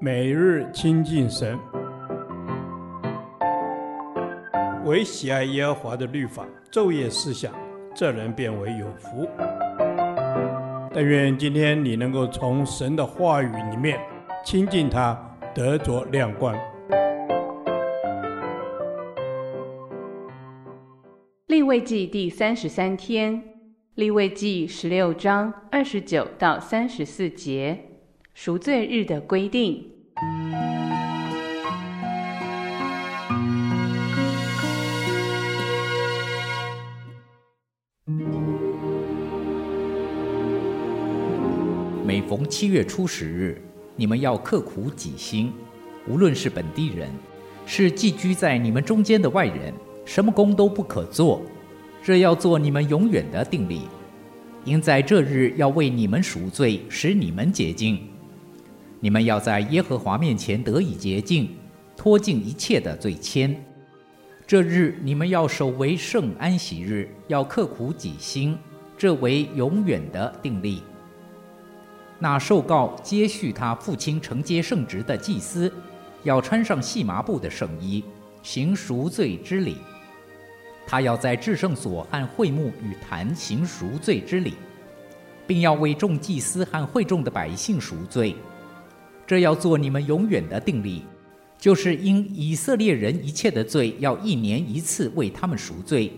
每日亲近神，唯喜爱耶和华的律法，昼夜思想，这人便为有福。但愿今天你能够从神的话语里面亲近他，得着亮光。立位记第三十三天，立位记十六章二十九到三十四节，赎罪日的规定。每逢七月初十日，你们要刻苦己心，无论是本地人，是寄居在你们中间的外人，什么工都不可做，这要做你们永远的定例。因在这日要为你们赎罪，使你们洁净。你们要在耶和华面前得以洁净，脱尽一切的罪愆。这日你们要守为圣安息日，要刻苦己心，这为永远的定例。那受告接续他父亲承接圣职的祭司，要穿上细麻布的圣衣，行赎罪之礼。他要在至圣所和会幕与坛行赎罪之礼，并要为众祭司和会众的百姓赎罪。这要做你们永远的定例，就是因以色列人一切的罪，要一年一次为他们赎罪。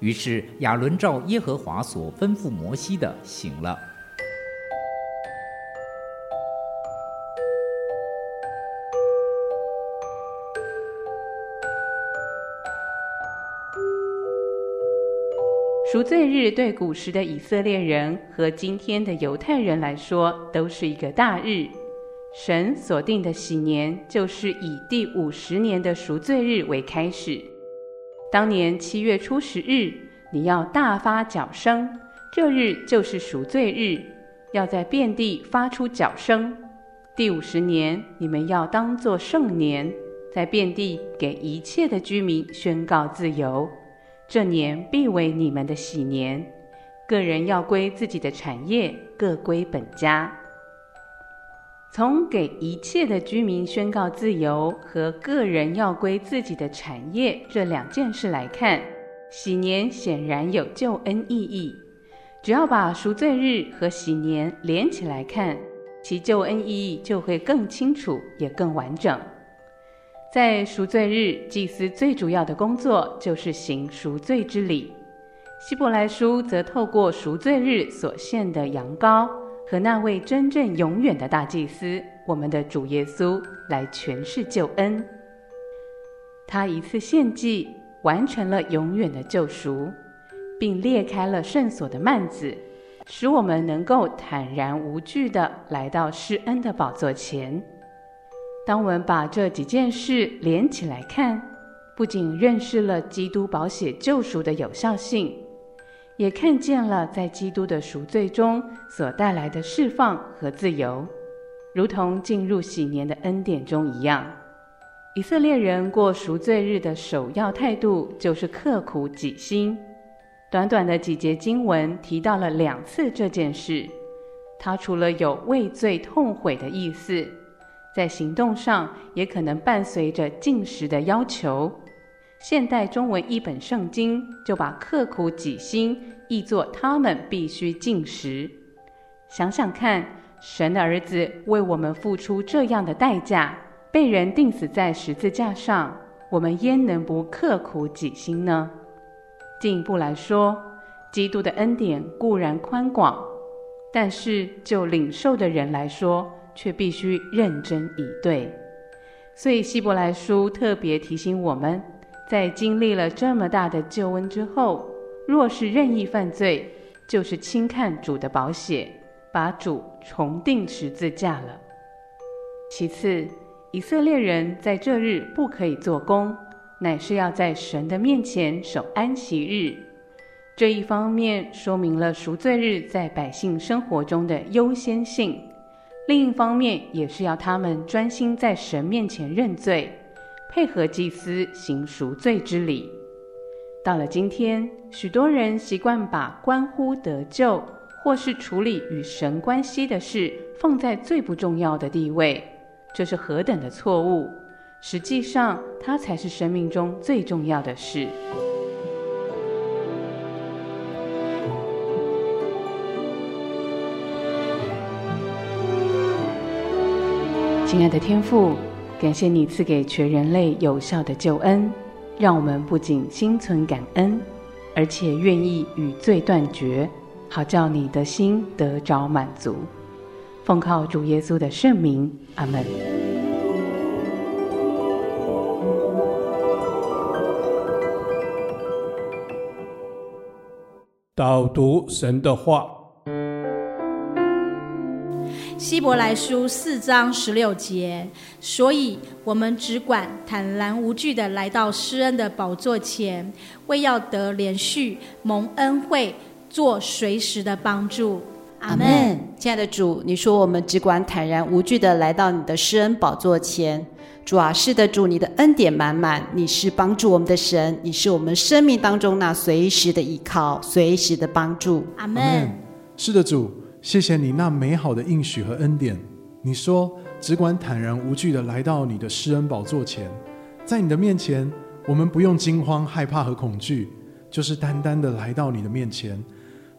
于是亚伦照耶和华所吩咐摩西的行了。赎罪日对古时的以色列人和今天的犹太人来说，都是一个大日。神所定的喜年，就是以第五十年的赎罪日为开始。当年七月初十日，你要大发角声，这日就是赎罪日，要在遍地发出角声。第五十年，你们要当作圣年，在遍地给一切的居民宣告自由。这年必为你们的喜年，个人要归自己的产业，各归本家。从给一切的居民宣告自由和个人要归自己的产业这两件事来看，喜年显然有救恩意义。只要把赎罪日和喜年连起来看，其救恩意义就会更清楚，也更完整。在赎罪日，祭司最主要的工作就是行赎罪之礼。希伯来书则透过赎罪日所献的羊羔和那位真正永远的大祭司，我们的主耶稣，来诠释救恩。他一次献祭完成了永远的救赎，并裂开了圣所的幔子，使我们能够坦然无惧地来到施恩的宝座前。当我们把这几件事连起来看，不仅认识了基督宝血救赎的有效性，也看见了在基督的赎罪中所带来的释放和自由，如同进入喜年的恩典中一样。以色列人过赎罪日的首要态度就是刻苦己心。短短的几节经文提到了两次这件事，它除了有畏罪痛悔的意思。在行动上也可能伴随着禁食的要求。现代中文一本圣经就把刻苦己心译作他们必须进食。想想看，神的儿子为我们付出这样的代价，被人钉死在十字架上，我们焉能不刻苦己心呢？进一步来说，基督的恩典固然宽广，但是就领受的人来说，却必须认真以对，所以希伯来书特别提醒我们，在经历了这么大的救恩之后，若是任意犯罪，就是轻看主的宝血，把主重定十字架了。其次，以色列人在这日不可以做工，乃是要在神的面前守安息日。这一方面说明了赎罪日在百姓生活中的优先性。另一方面，也是要他们专心在神面前认罪，配合祭司行赎罪之礼。到了今天，许多人习惯把关乎得救或是处理与神关系的事放在最不重要的地位，这是何等的错误！实际上，它才是生命中最重要的事。亲爱的天父，感谢你赐给全人类有效的救恩，让我们不仅心存感恩，而且愿意与罪断绝，好叫你的心得着满足。奉靠主耶稣的圣名，阿门。导读神的话。希伯来书四章十六节，所以我们只管坦然无惧的来到施恩的宝座前，为要得连续、蒙恩惠、做随时的帮助。阿门。亲爱的主，你说我们只管坦然无惧的来到你的施恩宝座前。主啊，是的，主，你的恩典满满，你是帮助我们的神，你是我们生命当中那随时的依靠、随时的帮助。阿门。是的，主。谢谢你那美好的应许和恩典。你说，只管坦然无惧地来到你的施恩宝座前，在你的面前，我们不用惊慌、害怕和恐惧，就是单单的来到你的面前，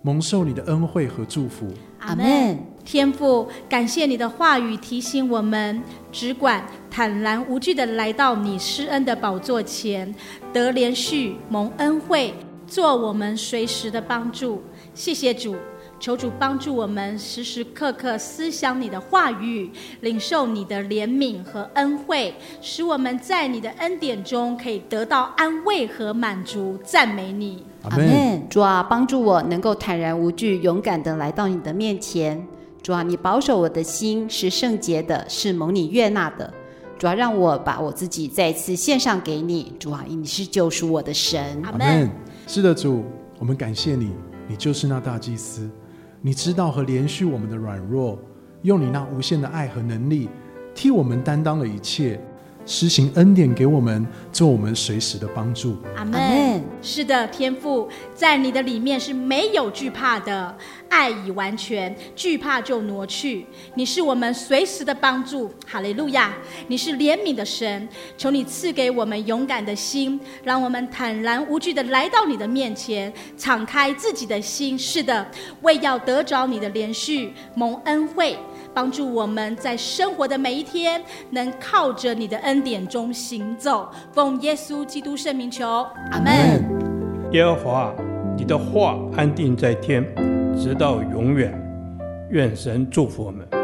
蒙受你的恩惠和祝福。阿门。天父，感谢你的话语提醒我们，只管坦然无惧地来到你施恩的宝座前，得连续、蒙恩惠，做我们随时的帮助。谢谢主。求主帮助我们时时刻刻思想你的话语，领受你的怜悯和恩惠，使我们在你的恩典中可以得到安慰和满足。赞美你，阿门。主啊，帮助我能够坦然无惧、勇敢的来到你的面前。主啊，你保守我的心是圣洁的，是蒙你悦纳的。主啊，让我把我自己再次献上给你。主啊，你是救赎我的神。阿门。是的，主，我们感谢你，你就是那大祭司。你知道和连续我们的软弱，用你那无限的爱和能力，替我们担当了一切，施行恩典给我们，做我们随时的帮助。阿门。是的，天父，在你的里面是没有惧怕的。爱已完全，惧怕就挪去。你是我们随时的帮助，哈利路亚！你是怜悯的神，求你赐给我们勇敢的心，让我们坦然无惧的来到你的面前，敞开自己的心。是的，为要得着你的怜恤、蒙恩惠，帮助我们在生活的每一天，能靠着你的恩典中行走。奉耶稣基督圣名求，阿门。耶和华，你的话安定在天。直到永远，愿神祝福我们。